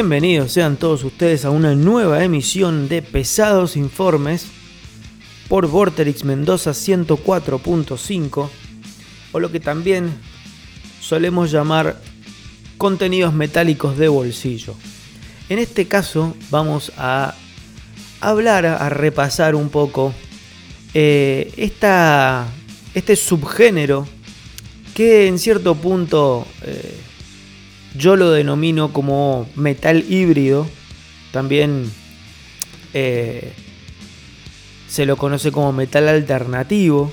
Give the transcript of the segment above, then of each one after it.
Bienvenidos sean todos ustedes a una nueva emisión de Pesados Informes por Vorterix Mendoza 104.5 o lo que también solemos llamar contenidos metálicos de bolsillo. En este caso vamos a hablar, a repasar un poco eh, este subgénero que en cierto punto eh, yo lo denomino como metal híbrido, también eh, se lo conoce como metal alternativo.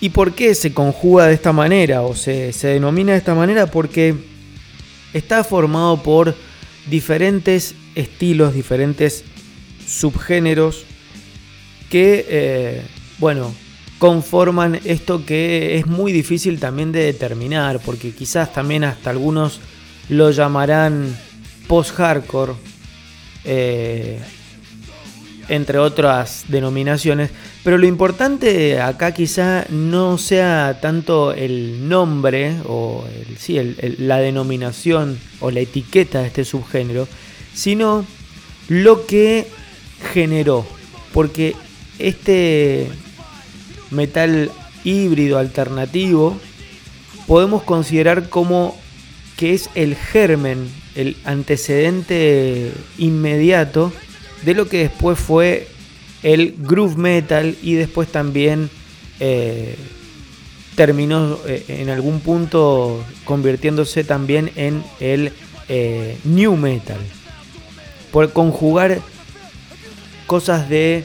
¿Y por qué se conjuga de esta manera o se, denomina de esta manera? Porque está formado por diferentes estilos, diferentes subgéneros que, eh, bueno, conforman esto que es muy difícil también de determinar, porque quizás también hasta algunos lo llamarán post-hardcore, eh, entre otras denominaciones, pero lo importante acá quizá no sea tanto el nombre o la denominación o la etiqueta de este subgénero, sino lo que generó, porque este metal híbrido alternativo, podemos considerar como que es el germen, el antecedente inmediato de lo que después fue el groove metal y después también eh, terminó eh, en algún punto convirtiéndose también en el eh, new metal. Por conjugar cosas de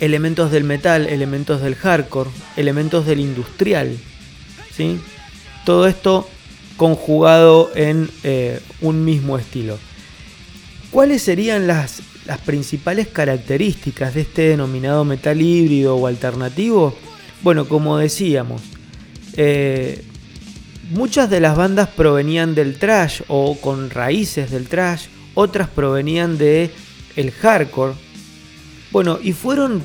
elementos del metal, elementos del hardcore, elementos del industrial. ¿sí? Todo esto conjugado en eh, un mismo estilo. ¿Cuáles serían las, principales características de este denominado metal híbrido o alternativo? Bueno, como decíamos, eh, muchas de las bandas provenían del trash o con raíces del trash, otras provenían de el hardcore, bueno, y fueron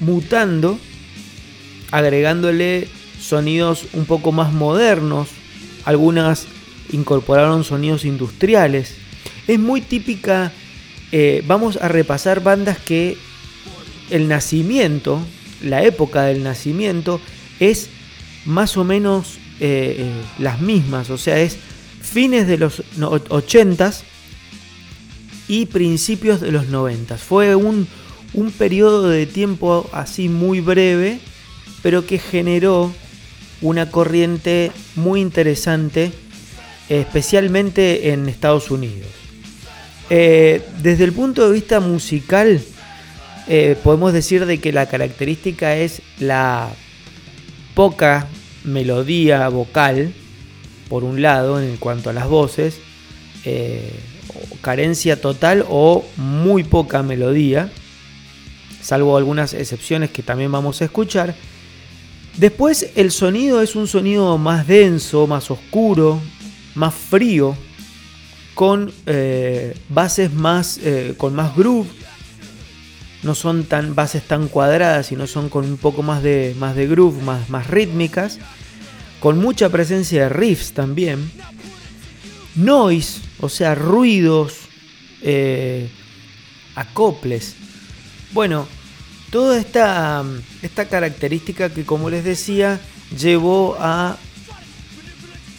mutando, agregándole sonidos un poco más modernos, algunas incorporaron sonidos industriales. Es muy típica, eh, vamos a repasar bandas que el nacimiento, la época del nacimiento, es más o menos eh, eh, las mismas, o sea, es fines de los 80s y principios de los 90. Fue un un periodo de tiempo así muy breve, pero que generó una corriente muy interesante, especialmente en Estados Unidos. Eh, desde el punto de vista musical, eh, podemos decir de que la característica es la poca melodía vocal, por un lado, en cuanto a las voces, eh, carencia total o muy poca melodía salvo algunas excepciones que también vamos a escuchar. Después el sonido es un sonido más denso, más oscuro, más frío, con eh, bases más, eh, con más groove. No son tan bases tan cuadradas, sino son con un poco más de, más de groove, más, más rítmicas. Con mucha presencia de riffs también. Noise, o sea, ruidos, eh, acoples. Bueno, toda esta, esta característica que como les decía llevó a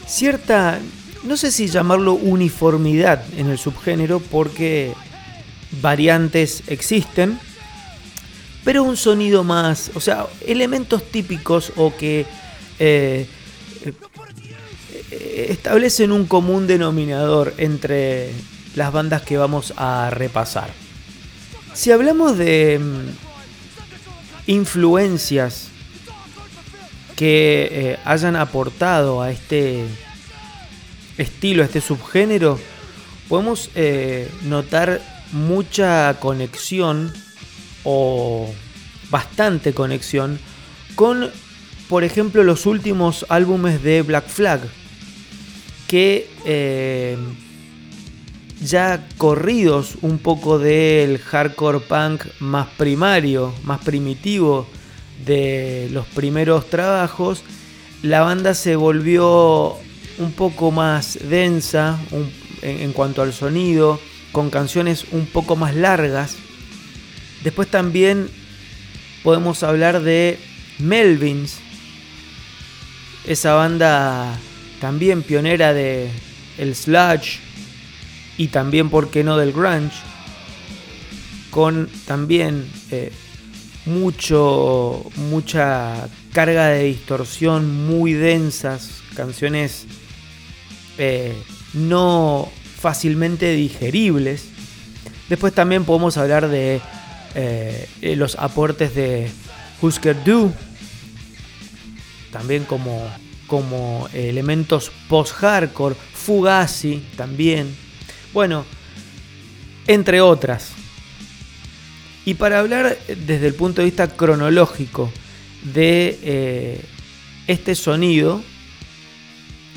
cierta, no sé si llamarlo uniformidad en el subgénero porque variantes existen, pero un sonido más, o sea, elementos típicos o que eh, eh, establecen un común denominador entre las bandas que vamos a repasar. Si hablamos de influencias que eh, hayan aportado a este estilo, a este subgénero, podemos eh, notar mucha conexión o bastante conexión con, por ejemplo, los últimos álbumes de Black Flag, que eh, ya corridos un poco del hardcore punk más primario, más primitivo de los primeros trabajos, la banda se volvió un poco más densa, en, cuanto al sonido, con canciones un poco más largas. Después también podemos hablar de Melvins, esa banda también pionera de el sludge y también, por qué no, del grunge, con también eh, mucho, mucha carga de distorsión muy densas, canciones eh, no fácilmente digeribles. Después también podemos hablar de eh, los aportes de Husker Du, también como, como elementos post-hardcore, Fugazi también. Bueno, entre otras. Y para hablar desde el punto de vista cronológico de eh, este sonido,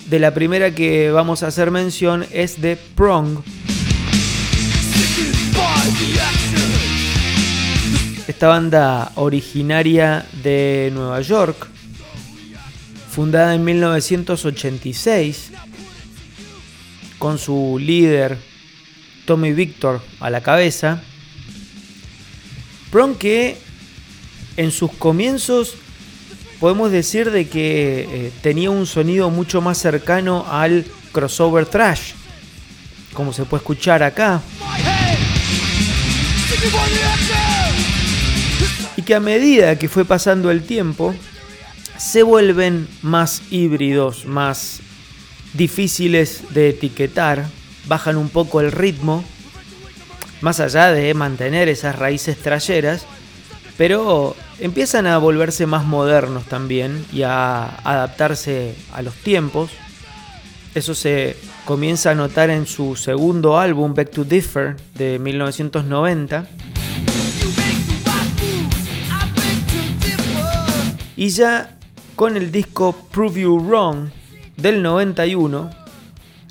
de la primera que vamos a hacer mención es de Prong. Esta banda originaria de Nueva York, fundada en 1986, con su líder Tommy Victor a la cabeza. Prong que en sus comienzos podemos decir de que eh, tenía un sonido mucho más cercano al crossover thrash, como se puede escuchar acá. Y que a medida que fue pasando el tiempo, se vuelven más híbridos, más difíciles de etiquetar, bajan un poco el ritmo, más allá de mantener esas raíces trayeras, pero empiezan a volverse más modernos también y a adaptarse a los tiempos. Eso se comienza a notar en su segundo álbum, Back to Differ, de 1990. Y ya con el disco Prove You Wrong del 91,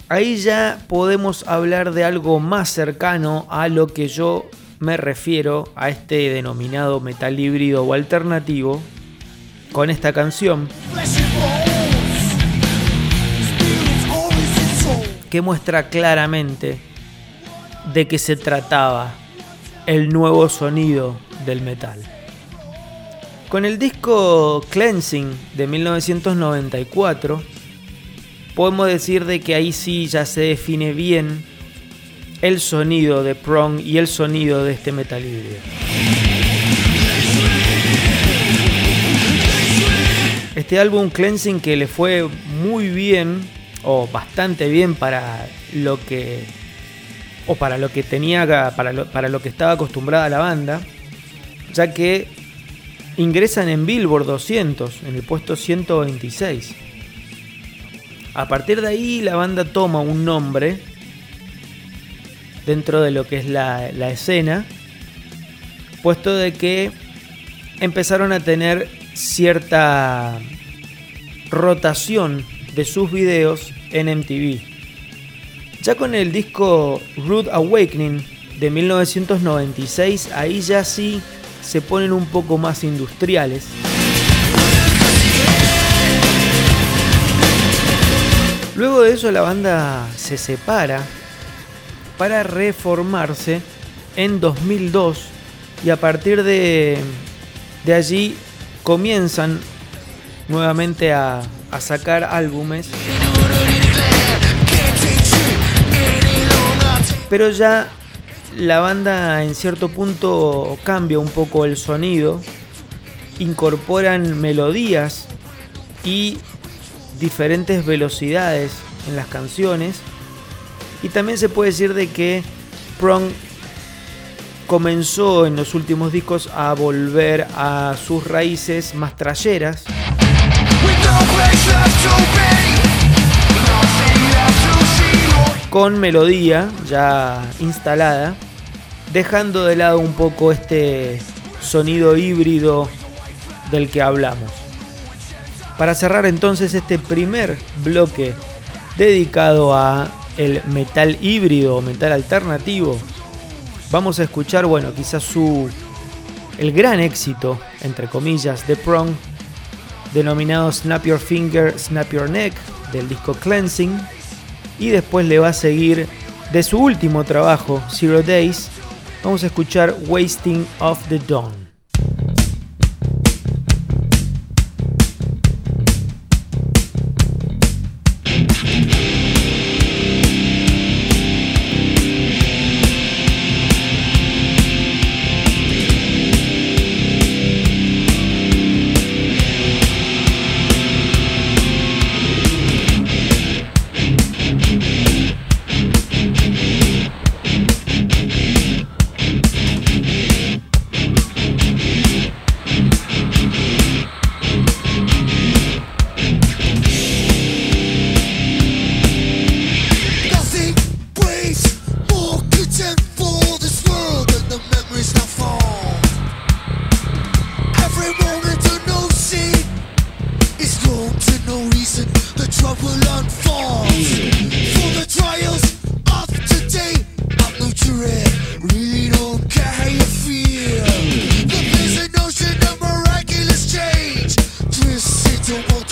ahí ya podemos hablar de algo más cercano a lo que yo me refiero a este denominado metal híbrido o alternativo con esta canción que muestra claramente de qué se trataba el nuevo sonido del metal. Con el disco Cleansing de 1994, podemos decir de que ahí sí ya se define bien el sonido de Prong y el sonido de este metal híbrido. Este álbum Cleansing que le fue muy bien o bastante bien para lo que o para lo que tenía para para lo que estaba acostumbrada la banda, ya que ingresan en Billboard 200, en el puesto 126. A partir de ahí la banda toma un nombre dentro de lo que es la, escena, puesto de que empezaron a tener cierta rotación de sus videos en MTV. Ya con el disco Rude Awakening de 1996, ahí ya sí se ponen un poco más industriales. Luego de eso la banda se separa para reformarse en 2002 y a partir de, allí comienzan nuevamente a, a sacar álbumes. Pero ya la banda en cierto punto cambia un poco el sonido, incorporan melodías y diferentes velocidades en las canciones y también se puede decir de que Prong comenzó en los últimos discos a volver a sus raíces más trayeras. con melodía ya instalada, dejando de lado un poco este sonido híbrido del que hablamos. Para cerrar entonces este primer bloque dedicado a el metal híbrido metal alternativo, vamos a escuchar, bueno, quizás su el gran éxito entre comillas de Prong denominado Snap Your Finger, Snap Your Neck del disco Cleansing y después le va a seguir De su último trabajo, Zero Days, vamos a escuchar Wasting of the Dawn. to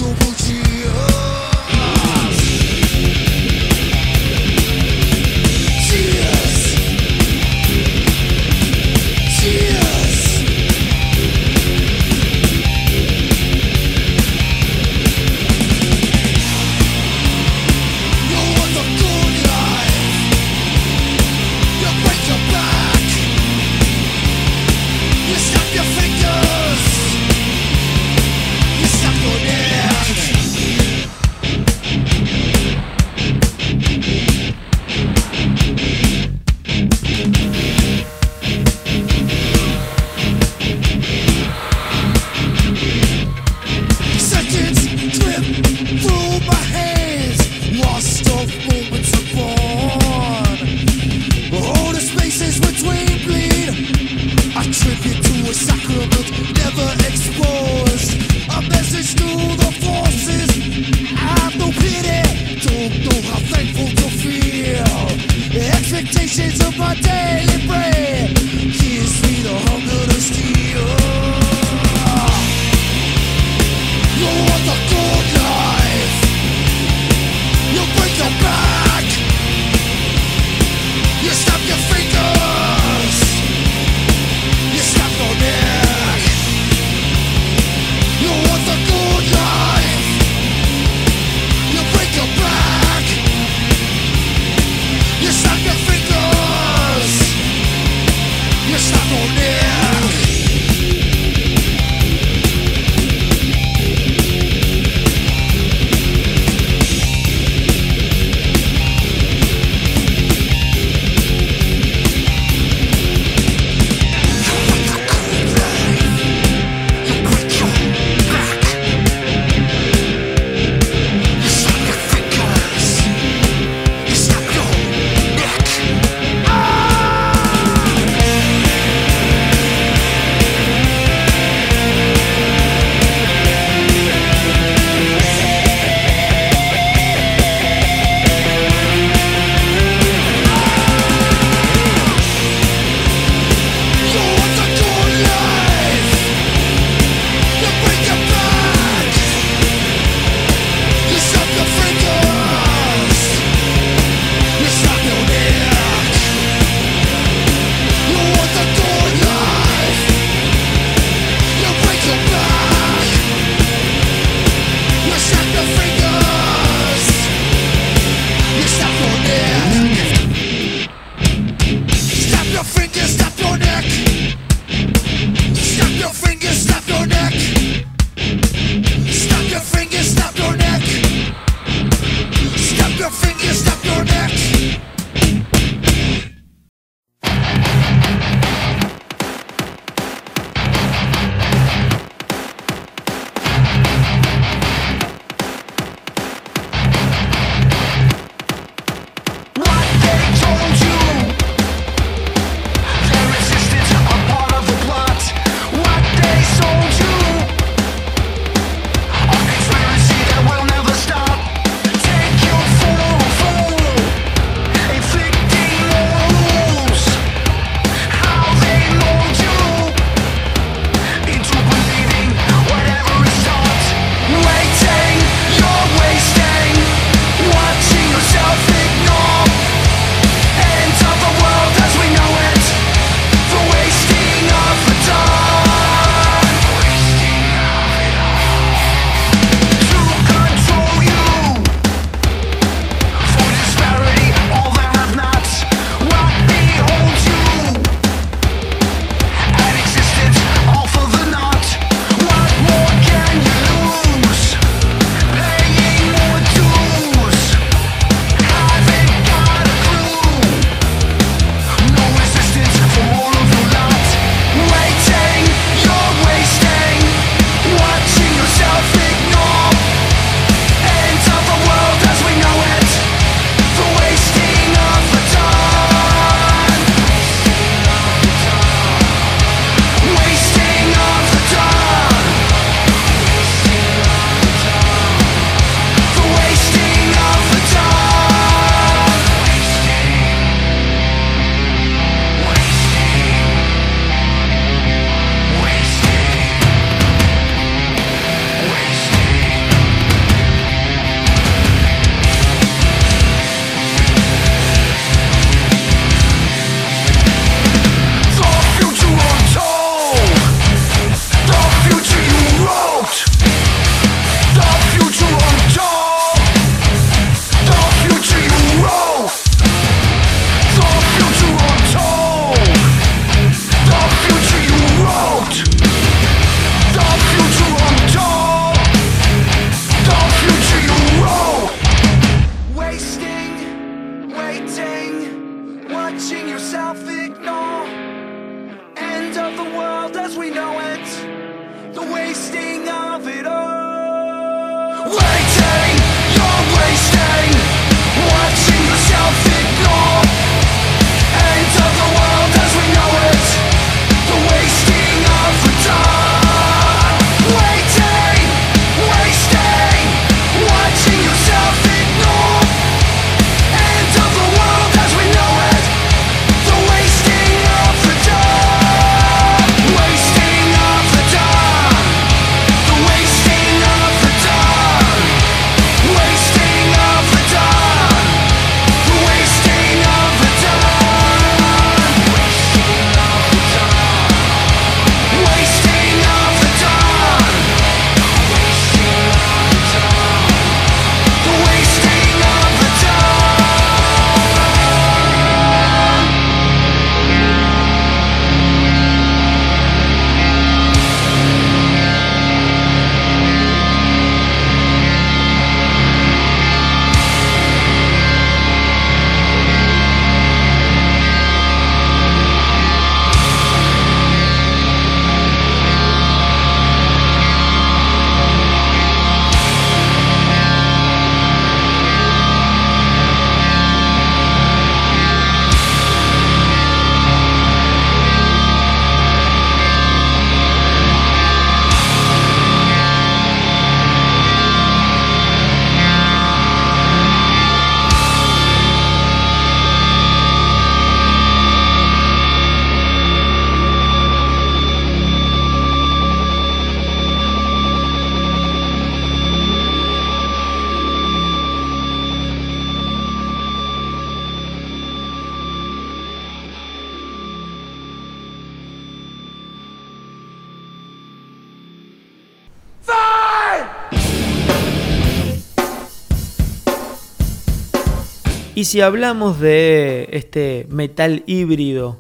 si hablamos de este metal híbrido,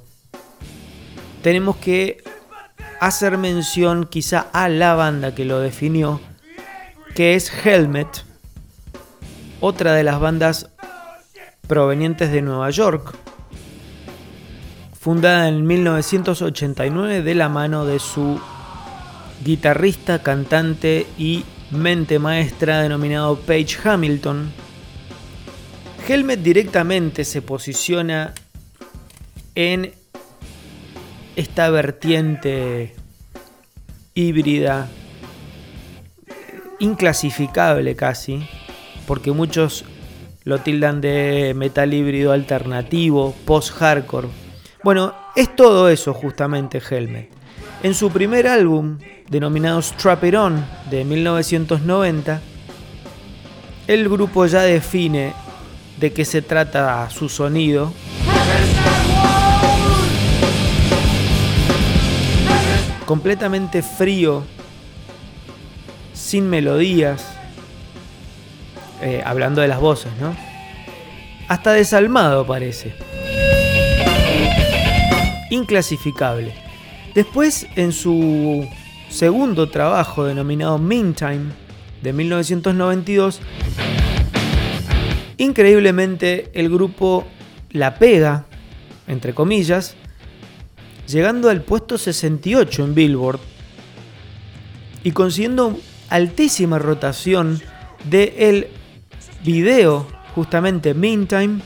tenemos que hacer mención quizá a la banda que lo definió, que es Helmet, otra de las bandas provenientes de Nueva York, fundada en 1989 de la mano de su guitarrista, cantante y mente maestra denominado Paige Hamilton. Helmet directamente se posiciona en esta vertiente híbrida, inclasificable casi, porque muchos lo tildan de metal híbrido alternativo, post-hardcore. Bueno, es todo eso justamente Helmet. En su primer álbum, denominado Strap It On, de 1990, el grupo ya define de qué se trata su sonido. Completamente frío, sin melodías, eh, hablando de las voces, ¿no? Hasta desalmado parece. Inclasificable. Después, en su segundo trabajo denominado Meantime, de 1992, increíblemente el grupo la pega, entre comillas, llegando al puesto 68 en Billboard y consiguiendo altísima rotación de el video, justamente Meantime,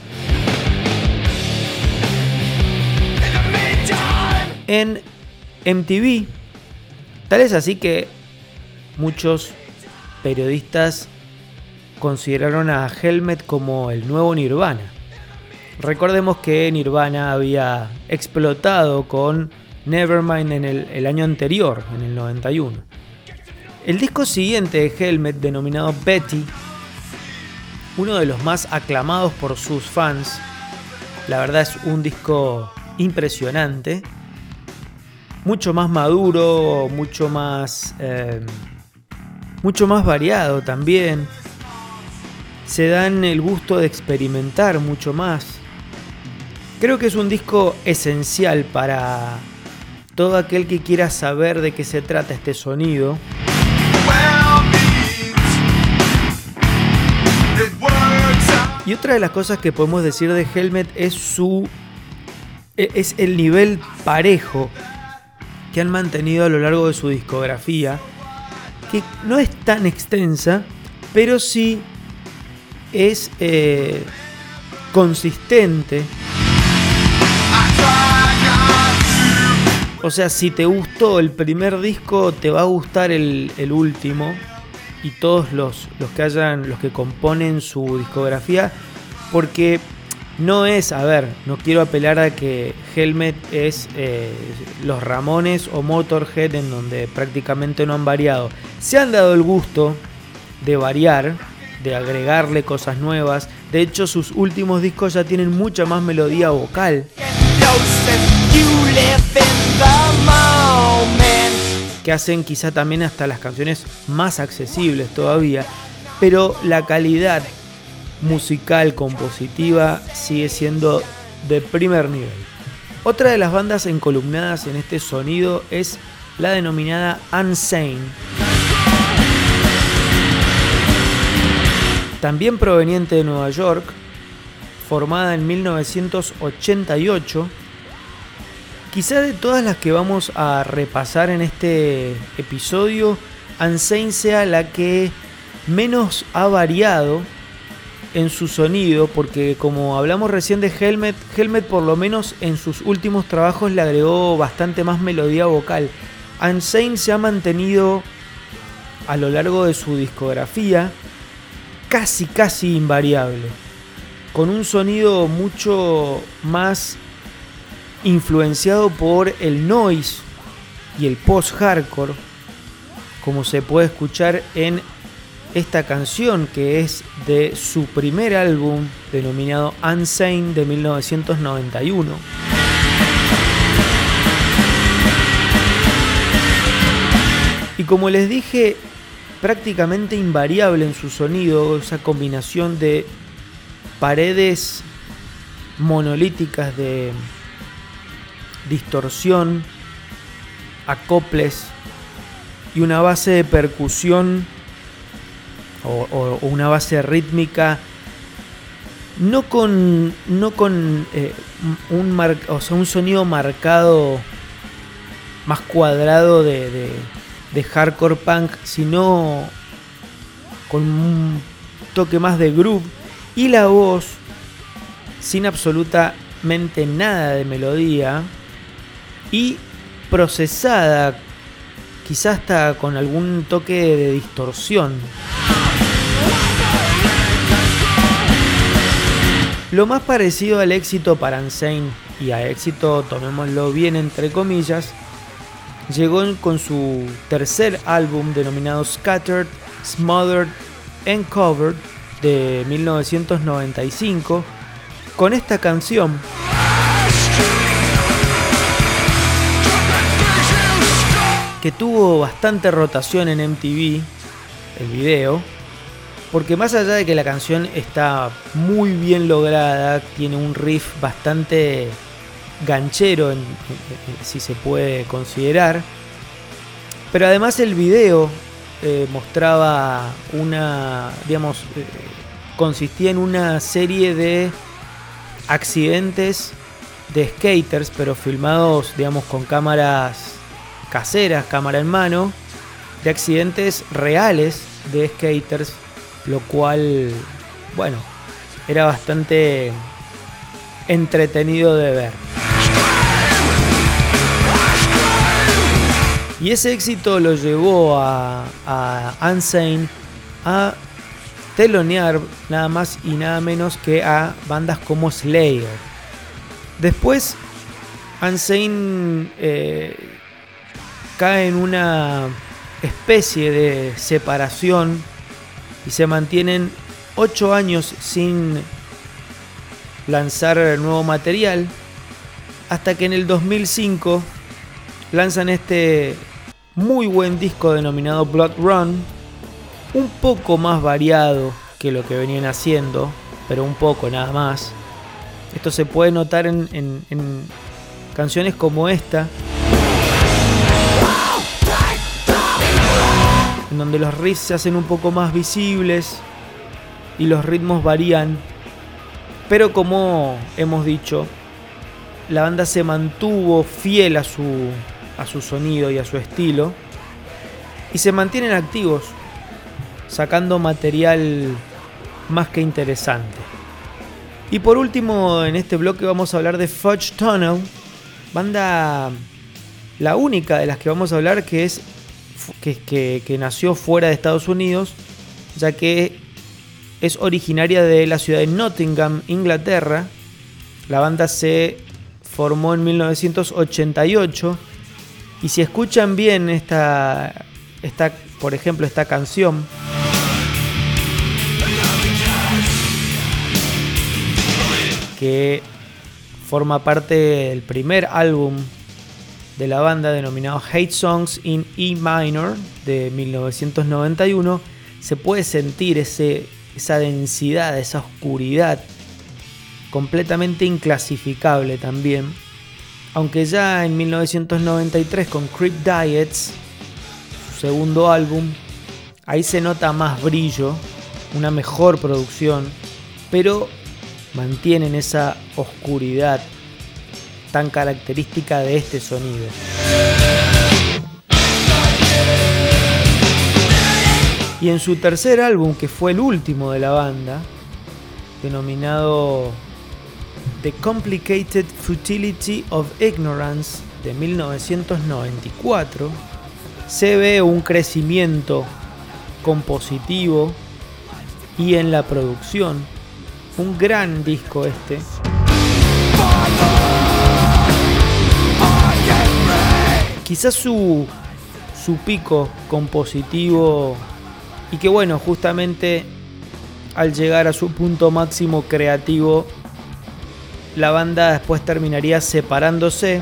en MTV. Tal es así que muchos periodistas consideraron a Helmet como el nuevo Nirvana. Recordemos que Nirvana había explotado con Nevermind en el, año anterior, en el 91. El disco siguiente de Helmet, denominado Betty, uno de los más aclamados por sus fans. La verdad es un disco impresionante, mucho más maduro, mucho más, eh, mucho más variado también. Se dan el gusto de experimentar mucho más. Creo que es un disco esencial para todo aquel que quiera saber de qué se trata este sonido. Y otra de las cosas que podemos decir de Helmet es su e, es el nivel parejo que han mantenido a lo largo de su discografía, que no es tan extensa, pero sí es eh, consistente. O sea, si te gustó el primer disco, te va a gustar el, último y todos los, los que hayan, los que componen su discografía, porque no es, a ver, no quiero apelar a que Helmet es eh, los Ramones o Motorhead en donde prácticamente no han variado. Se han dado el gusto de variar, de agregarle cosas nuevas. De hecho, sus últimos discos ya tienen mucha más melodía vocal que hacen quizá también hasta las canciones más accesibles todavía, pero la calidad musical, compositiva, sigue siendo de primer nivel. Otra de las bandas encolumnadas en este sonido es la denominada Unsane. También proveniente de Nueva York, formada en 1988 Quizá de todas las que vamos a repasar en este episodio, Unsane sea la que menos ha variado en su sonido, porque como hablamos recién de Helmet, Helmet por lo menos en sus últimos trabajos le agregó bastante más melodía vocal. Unsane se ha mantenido a lo largo de su discografía casi casi invariable, con un sonido mucho más influenciado por el noise y el post-hardcore, como se puede escuchar en esta canción que es de su primer álbum denominado Unsane de 1991. Y como les dije, prácticamente invariable en su sonido, esa combinación de paredes monolíticas de distorsión, acoples y una base de percusión o, una base rítmica no con no con eh, un o sea, un sonido marcado más cuadrado de hardcore punk sino con un toque más de groove y la voz sin absolutamente nada de melodía y procesada, quizás hasta con algún toque de distorsión. Lo más parecido al éxito para Insane y a éxito, tomémoslo bien entre comillas, llegó con su tercer álbum denominado Scattered, Smothered and Covered de 1995 con esta canción. Que tuvo bastante rotación en MTV, el video, porque más allá de que la canción está muy bien lograda, tiene un riff bastante ganchero, si se puede considerar, pero además el video eh, mostraba una, digamos, eh, consistía en una serie de accidentes de skaters, pero filmados, digamos, con cámaras caseras, cámara en mano, de accidentes reales de skaters, lo cual, bueno, era bastante entretenido de ver. Y ese éxito lo llevó a, a Unsane a telonear nada más y nada menos que a bandas como Slayer. Después, Unsane eh, cae en una especie de separación y se mantienen 8 años sin lanzar nuevo material hasta que en el 2005 lanzan este muy buen disco denominado Blood Run un poco más variado que lo que venían haciendo, pero un poco nada más. Esto se puede notar en, canciones como esta, en donde los riffs se hacen un poco más visibles y los ritmos varían, pero como hemos dicho, la banda se mantuvo fiel a su, a su sonido y a su estilo y se mantienen activos sacando material más que interesante. Y por último, en este bloque vamos a hablar de Fudge Tunnel, banda la única de las que vamos a hablar que es que, que, nació fuera de Estados Unidos, ya que es originaria de la ciudad de Nottingham, Inglaterra. La banda se formó en 1988 y si escuchan bien esta, esta por ejemplo, esta canción, que forma parte del primer álbum de la banda denominado Hate Songs in E Minor de 1991, se puede sentir ese, esa densidad, esa oscuridad completamente inclasificable también. Aunque ya en 1993 con Creep Diets, su segundo álbum, ahí se nota más brillo, una mejor producción, pero mantienen esa oscuridad tan característica de este sonido. Y en su tercer álbum, que fue el último de la banda, denominado The Complicated Futility of Ignorance de 1994, se ve un crecimiento compositivo y en la producción un gran disco este. Quizás su, su pico compositivo y que bueno, justamente al llegar a su punto máximo creativo, la banda después terminaría separándose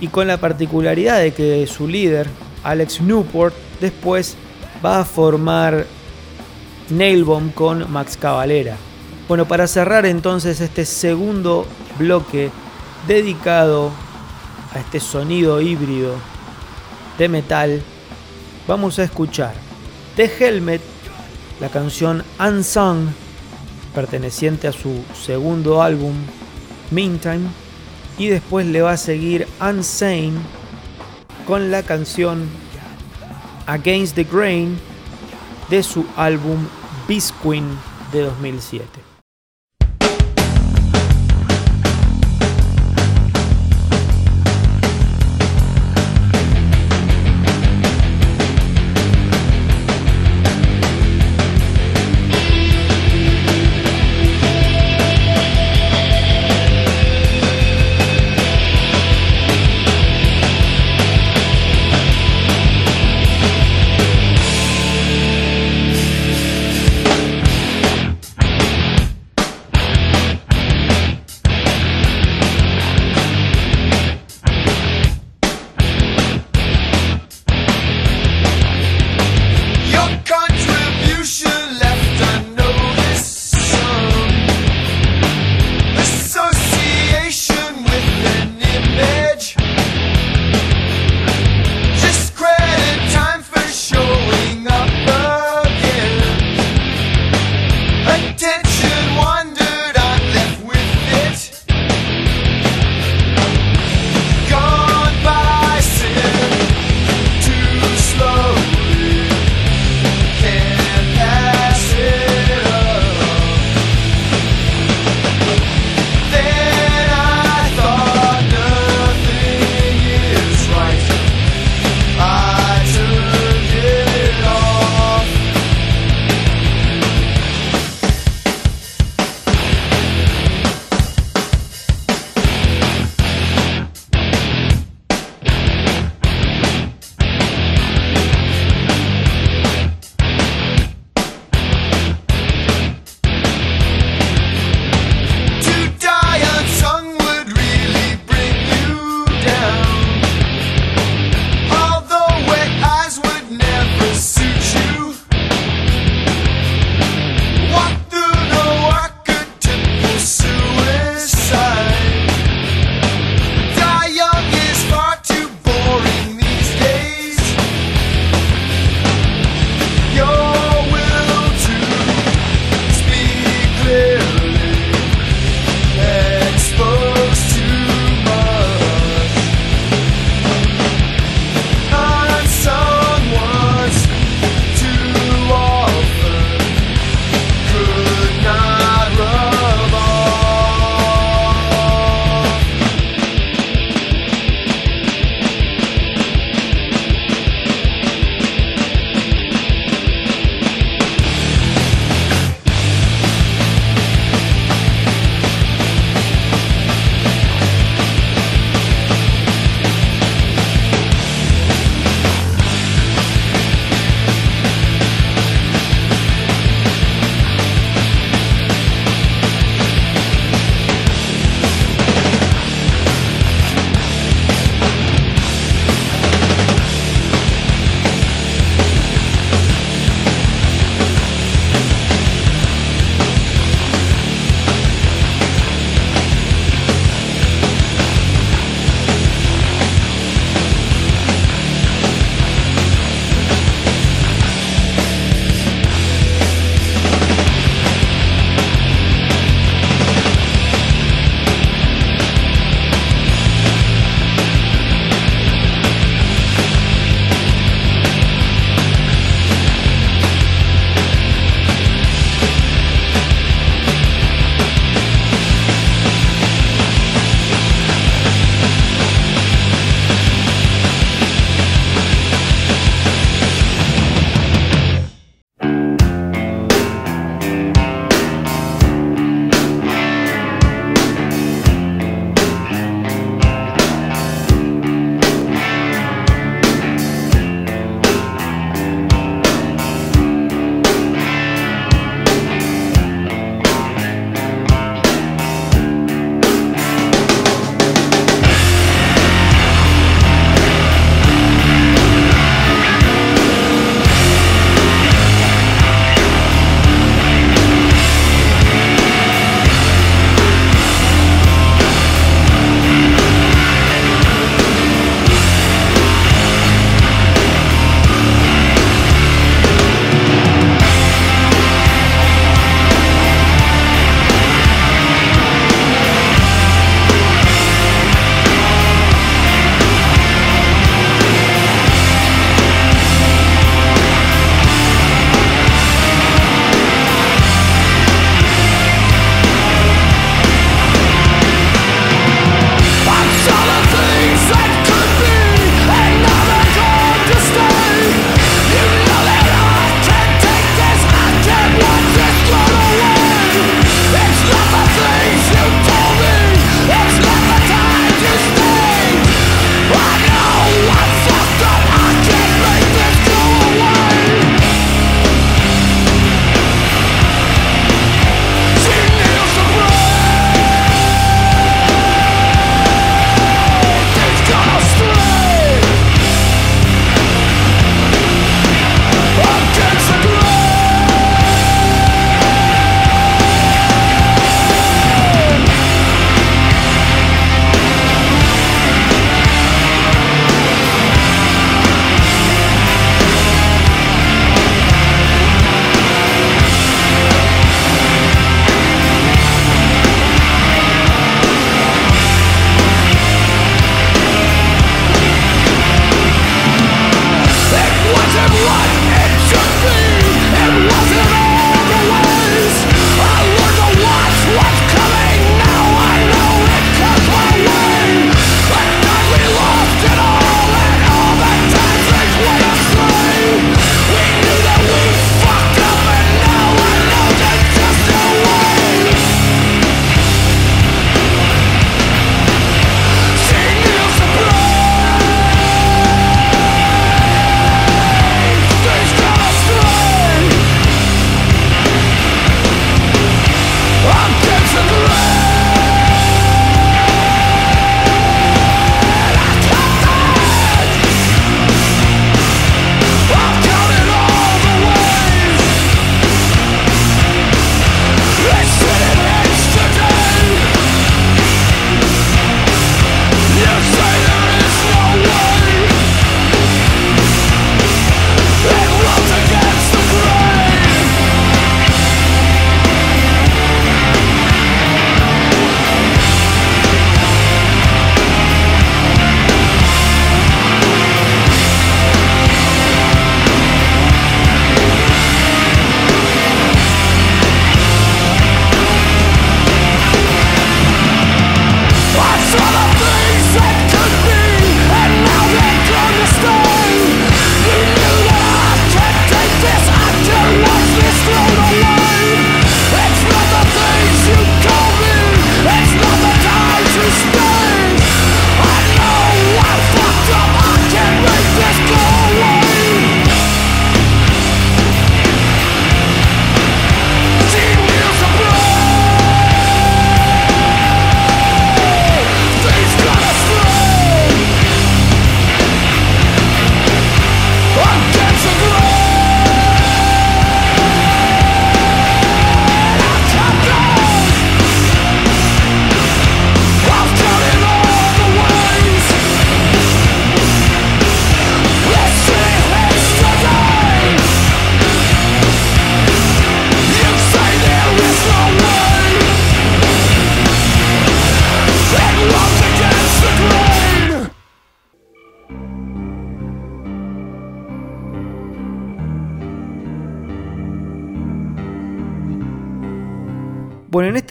y con la particularidad de que su líder, Alex Newport, después va a formar Nailbomb con Max Cavalera. Bueno, para cerrar entonces este segundo bloque dedicado a este sonido híbrido de metal, vamos a escuchar The Helmet, la canción Unsung, perteneciente a su segundo álbum, Meantime, y después le va a seguir Unsane con la canción Against the Grain de su álbum Beast Queen de 2007.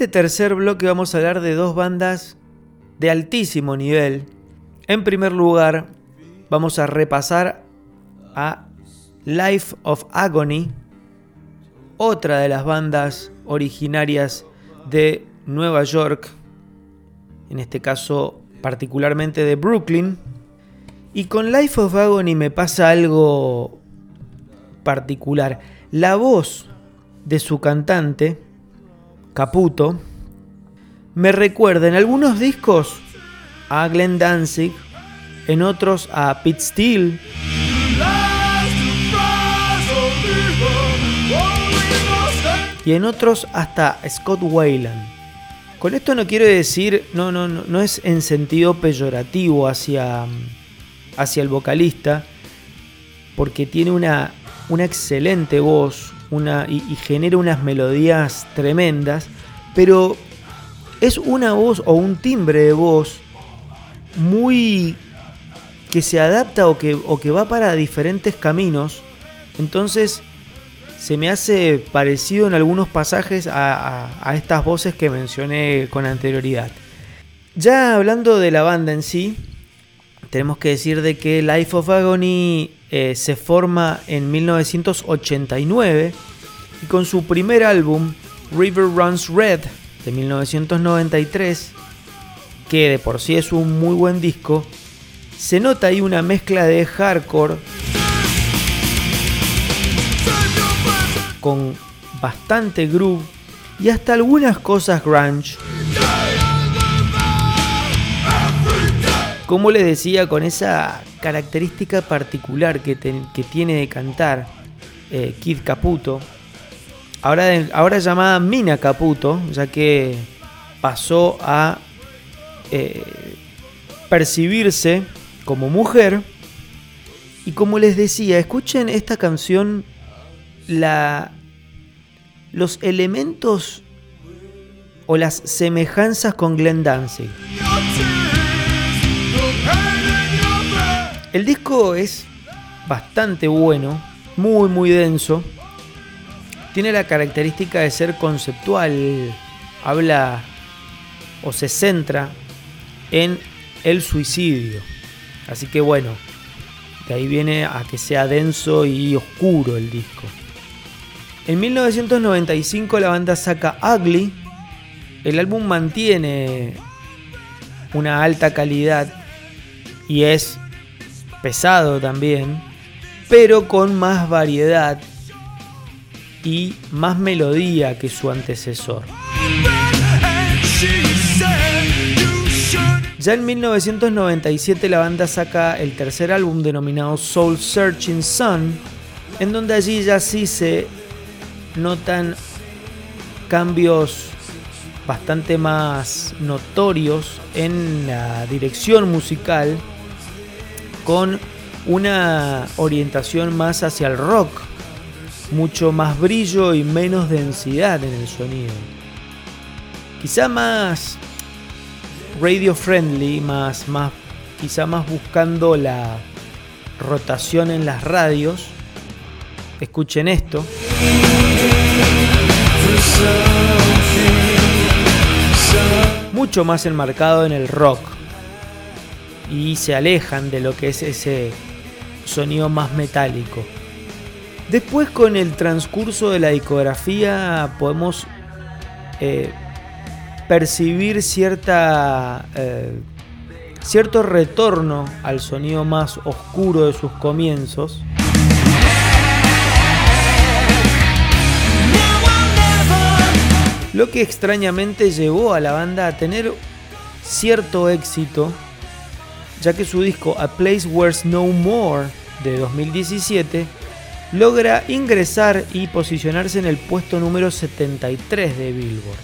Tercer bloque vamos a hablar de dos bandas de altísimo nivel. En primer lugar, vamos a repasar a Life of Agony, otra de las bandas originarias de Nueva York, en este caso particularmente de Brooklyn. Y con Life of Agony me pasa algo particular. La voz de su cantante, Caputo, me recuerda en algunos discos a Glenn Danzig, en otros a Pete Steele. Y en otros hasta Scott Wayland. Con esto no quiero decir, no, no, no, no es en sentido peyorativo hacia, hacia el vocalista, porque tiene una, una excelente voz y, genera unas melodías tremendas, pero es una voz o un timbre de voz muy que se adapta o que va para diferentes caminos. Entonces se me hace parecido en algunos pasajes a, estas voces que mencioné con anterioridad. Ya hablando de la banda en sí, tenemos que decir de que Life of Agony eh, se forma en 1989 y con su primer álbum, River Runs Red, de 1993, que de por sí es un muy buen disco, se nota ahí una mezcla de hardcore con bastante groove y hasta algunas cosas grunge. Como les decía, con esa característica particular que, tiene de cantar eh, Kid Caputo, ahora, ahora llamada Mina Caputo, ya que pasó a eh, percibirse como mujer. Y como les decía, escuchen esta canción la, los elementos o las semejanzas con Glenn Danzig. El disco es bastante bueno, muy muy denso. Tiene la característica de ser conceptual, habla o se centra en el suicidio. Así que bueno, de ahí viene a que sea denso y oscuro el disco. En 1995 la banda saca Ugly. El álbum mantiene una alta calidad y es pesado también, pero con más variedad y más melodía que su antecesor. Ya en 1997 la banda saca el tercer álbum denominado Soul Searching Sun, en donde allí ya sí se notan cambios bastante más notorios en la dirección musical con una orientación más hacia el rock, mucho más brillo y menos densidad en el sonido. Quizá más radio friendly, más, más, quizá más buscando la rotación en las radios. Escuchen esto. Mucho más enmarcado en el rock. Y se alejan de lo que es ese sonido más metálico. Después con el transcurso de la discografía podemos eh, percibir cierta, eh, cierto retorno al sonido más oscuro de sus comienzos. Lo que extrañamente llevó a la banda a tener cierto éxito, ya que su disco A Place Where's No More de 2017 logra ingresar y posicionarse en el puesto número 73 de Billboard.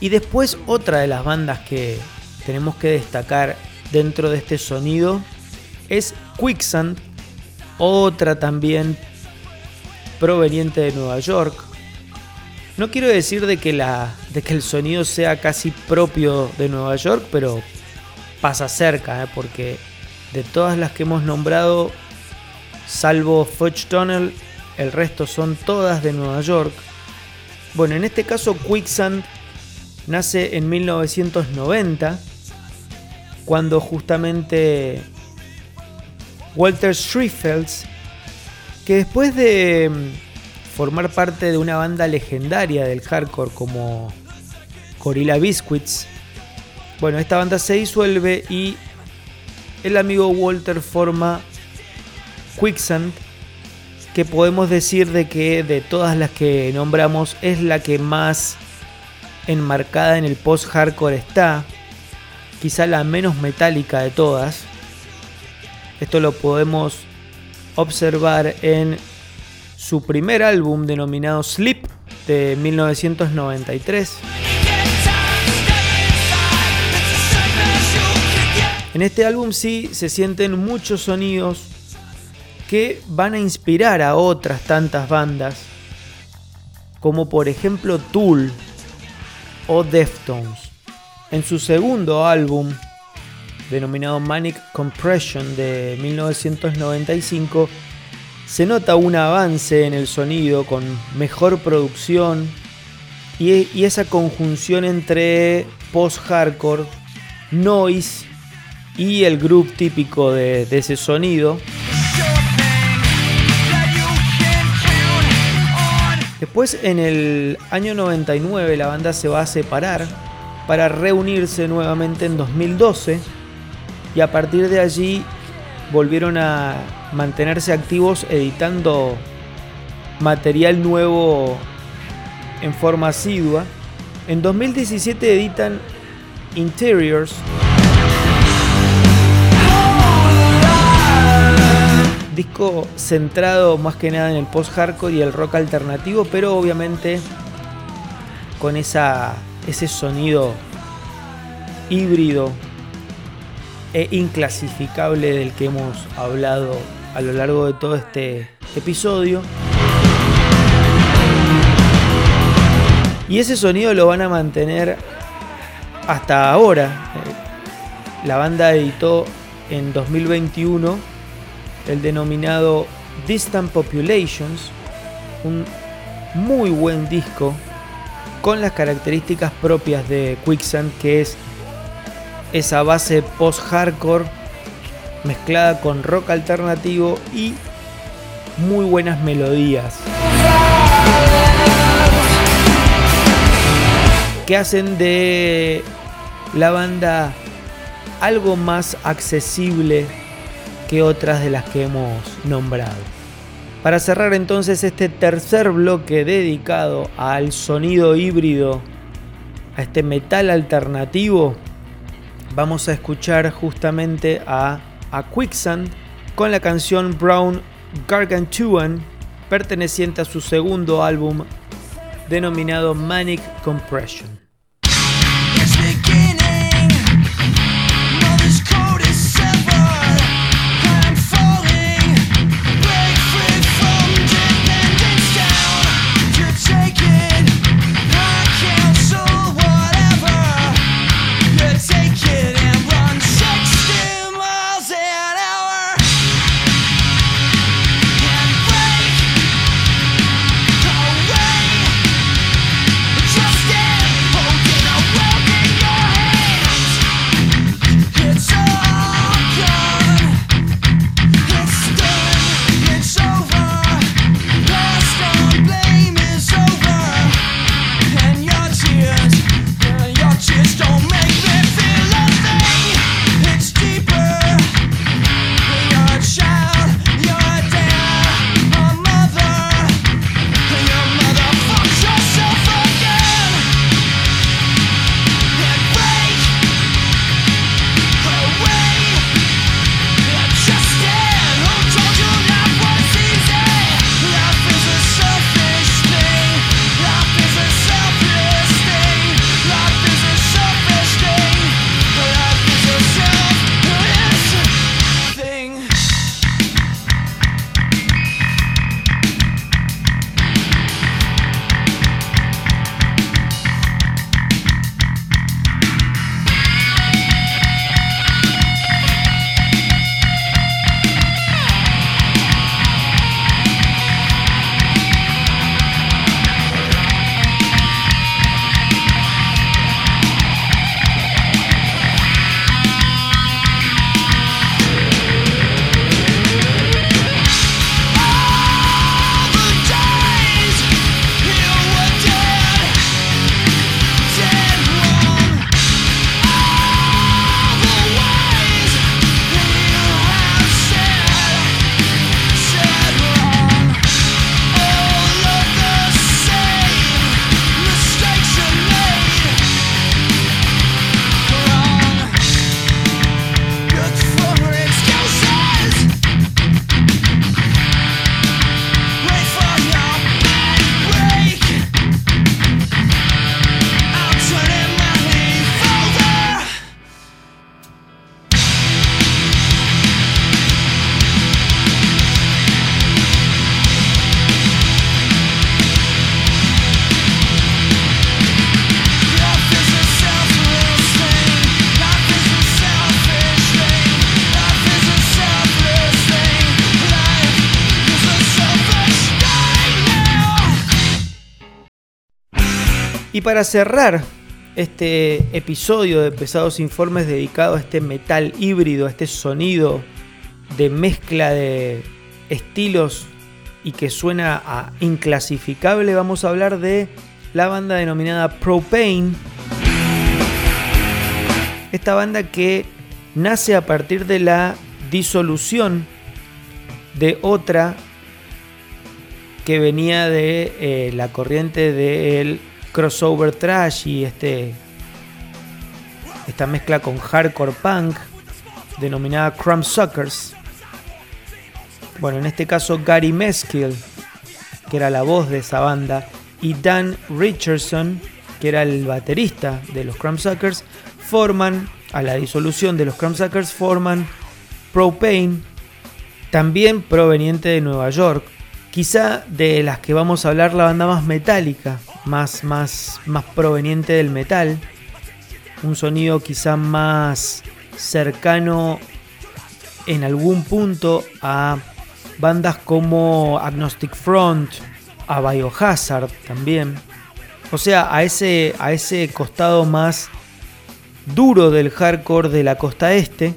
Y después otra de las bandas que tenemos que destacar dentro de este sonido es Quicksand, otra también proveniente de Nueva York, no quiero decir de que, la, de que el sonido sea casi propio de Nueva York, pero pasa cerca, ¿eh? porque de todas las que hemos nombrado, salvo Fudge Tunnel, el resto son todas de Nueva York. Bueno, en este caso Quicksand nace en 1990, cuando justamente Walter Schriefels, que después de mm, formar parte de una banda legendaria del hardcore como Gorilla Biscuits, bueno, esta banda se disuelve y el amigo Walter forma Quicksand, que podemos decir de que de todas las que nombramos es la que más enmarcada en el post-hardcore está, quizá la menos metálica de todas. Esto lo podemos observar en su primer álbum denominado Sleep de 1993. En este álbum sí se sienten muchos sonidos que van a inspirar a otras tantas bandas, como por ejemplo Tool o Deftones. En su segundo álbum, denominado Manic Compression de 1995, se nota un avance en el sonido con mejor producción y, esa conjunción entre post-hardcore, noise y el groove típico de, de ese sonido. Después en el año 99 la banda se va a separar para reunirse nuevamente en 2012 y a partir de allí volvieron a mantenerse activos editando material nuevo en forma asidua. En 2017 editan Interiors, disco centrado más que nada en el post-hardcore y el rock alternativo, pero obviamente con ese sonido híbrido e inclasificable del que hemos hablado a lo largo de todo este episodio. Y ese sonido lo van a mantener hasta ahora. La banda editó en 2021 el denominado Distant Populations, un muy buen disco con las características propias de Quicksand, que es esa base post-hardcore mezclada con rock alternativo y muy buenas melodías. Que hacen de la banda algo más accesible que otras de las que hemos nombrado. Para cerrar entonces este tercer bloque dedicado al sonido híbrido, a este metal alternativo, vamos a escuchar justamente a, a Quicksand con la canción Brown Gargantuan, perteneciente a su segundo álbum denominado Manic Compression. Para cerrar este episodio de Pesados Informes dedicado a este metal híbrido, a este sonido de mezcla de estilos y que suena a inclasificable, vamos a hablar de la banda denominada Propane. Esta banda que nace a partir de la disolución de otra que venía de eh, la corriente del crossover trash y este esta mezcla con hardcore punk denominada Crumb Suckers. Bueno, en este caso Gary Meskill, que era la voz de esa banda, y Dan Richardson, que era el baterista de los Suckers, forman, a la disolución de los Suckers, forman Propane, también proveniente de Nueva York. Quizá de las que vamos a hablar la banda más metálica, más, más, más proveniente del metal. Un sonido quizá más cercano en algún punto a bandas como Agnostic Front, a Biohazard también. O sea, a ese, a ese costado más duro del hardcore de la costa este,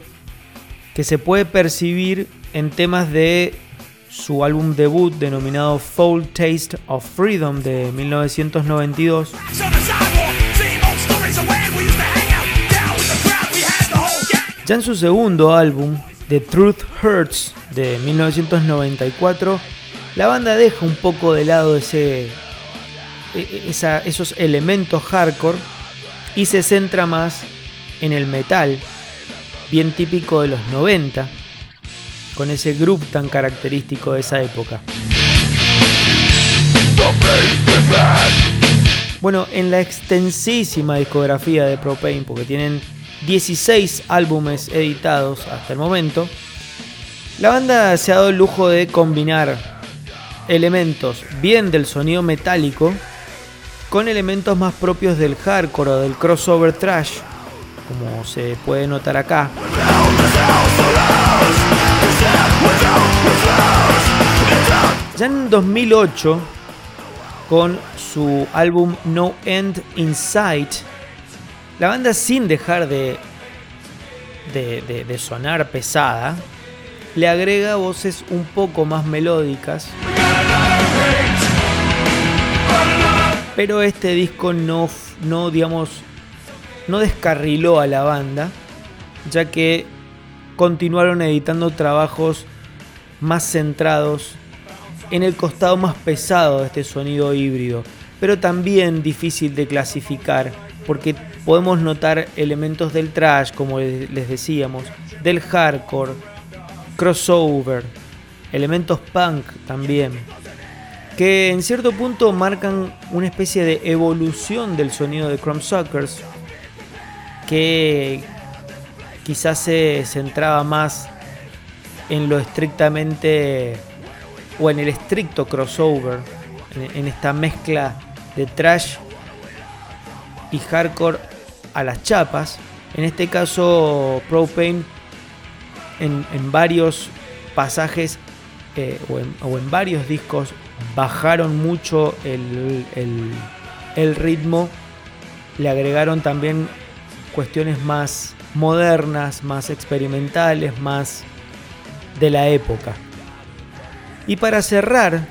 que se puede percibir en temas de su álbum debut denominado Foul Taste of Freedom de 1992. Ya en su segundo álbum, The Truth Hurts de 1994, la banda deja un poco de lado ese, e, e, esos elementos hardcore y se centra más en el metal, bien típico de los 90, con ese grupo tan característico de esa época. Bueno, en la extensísima discografía de Propane, porque tienen 16 álbumes editados hasta el momento, la banda se ha dado el lujo de combinar elementos bien del sonido metálico con elementos más propios del hardcore o del crossover trash, como se puede notar acá. Ya en 2008, con su álbum No End in Sight, la banda sin dejar de, de, sonar pesada, le agrega voces un poco más melódicas. Pero este disco no, no, digamos, no descarriló a la banda, ya que continuaron editando trabajos más centrados en el costado más pesado de este sonido híbrido, pero también difícil de clasificar, porque podemos notar elementos del trash, como les decíamos, del hardcore, crossover, elementos punk también, que en cierto punto marcan una especie de evolución del sonido de Suckers, que quizás se centraba más en lo estrictamente o en el estricto crossover, en, esta mezcla de trash y hardcore a las chapas. En este caso, Propane en, en varios pasajes eh, o, en, varios discos bajaron mucho el, el ritmo, le agregaron también cuestiones más modernas, más experimentales, más de la época. Y para cerrar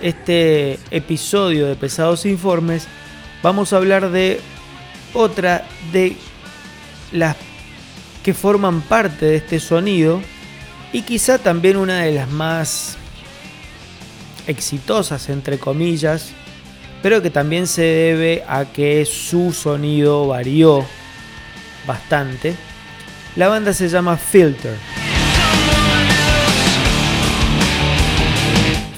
este episodio de Pesados Informes, vamos a hablar de otra de las que forman parte de este sonido y quizá también una de las más exitosas, entre comillas, pero que también se debe a que su sonido varió bastante. La banda se llama Filter.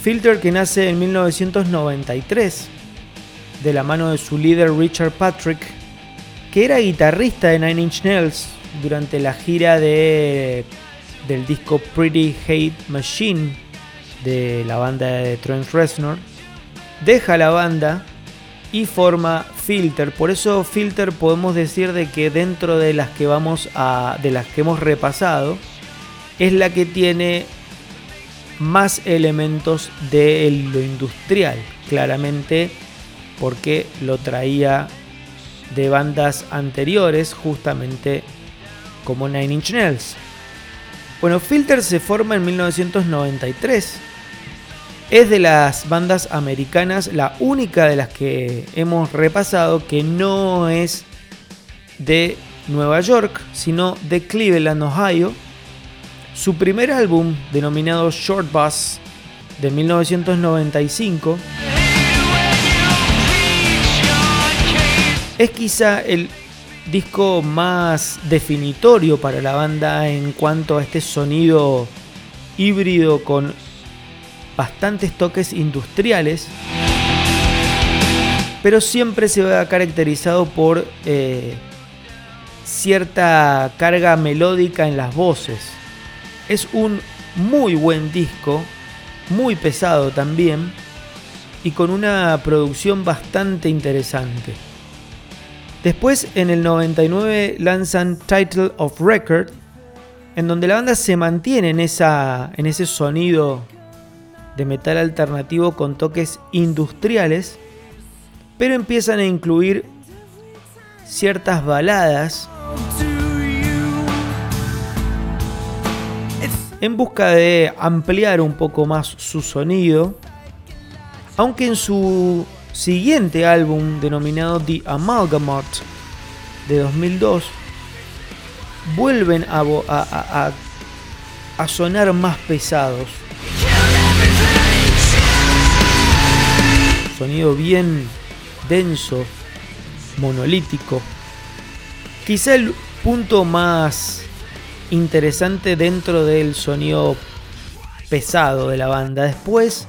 Filter que nace en 1993 de la mano de su líder Richard Patrick, que era guitarrista de Nine Inch Nails durante la gira de, del disco Pretty Hate Machine de la banda de Trent Reznor. Deja la banda y forma Filter. Por eso Filter podemos decir de que dentro de las que vamos a de las que hemos repasado es la que tiene más elementos de lo industrial. Claramente porque lo traía de bandas anteriores, justamente como Nine Inch Nails. Bueno, Filter se forma en 1993. Es de las bandas americanas la única de las que hemos repasado que no es de Nueva York, sino de Cleveland, Ohio. Su primer álbum, denominado Short Bus, de 1995, es quizá el disco más definitorio para la banda en cuanto a este sonido híbrido con bastantes toques industriales, pero siempre se ha caracterizado por eh, cierta carga melódica en las voces. Es un muy buen disco, muy pesado también, y con una producción bastante interesante. Después, en el 99, lanzan Title of Record, en donde la banda se mantiene en, esa, en ese sonido de metal alternativo con toques industriales, pero empiezan a incluir ciertas baladas en busca de ampliar un poco más su sonido, aunque en su siguiente álbum denominado The Amalgamot de 2002 vuelven a, sonar más pesados. Sonido bien denso, monolítico. Quizá el punto más interesante dentro del sonido pesado de la banda. Después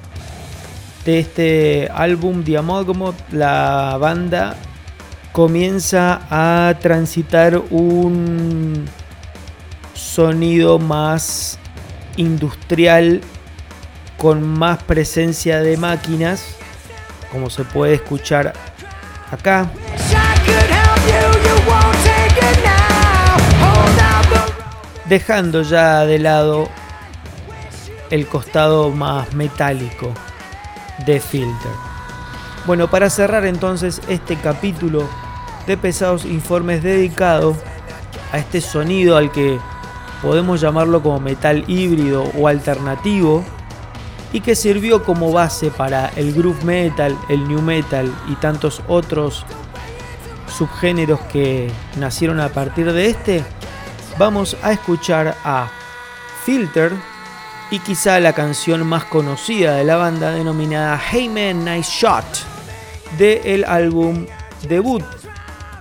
de este álbum The la banda comienza a transitar un sonido más industrial con más presencia de máquinas, como se puede escuchar acá. Dejando ya de lado el costado más metálico de Filter. Bueno, para cerrar entonces este capítulo de Pesados Informes dedicado a este sonido al que podemos llamarlo como metal híbrido o alternativo y que sirvió como base para el groove metal, el new metal y tantos otros subgéneros que nacieron a partir de este, vamos a escuchar a Filter y quizá la canción más conocida de la banda denominada Hey Man Nice Shot de el álbum debut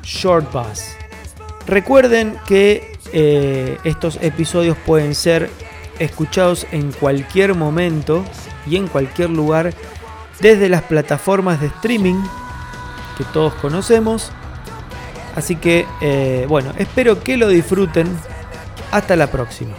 Short Bus. Recuerden que eh, estos episodios pueden ser escuchados en cualquier momento y en cualquier lugar desde las plataformas de streaming que todos conocemos. Así que, eh, bueno, espero que lo disfruten. Hasta la próxima.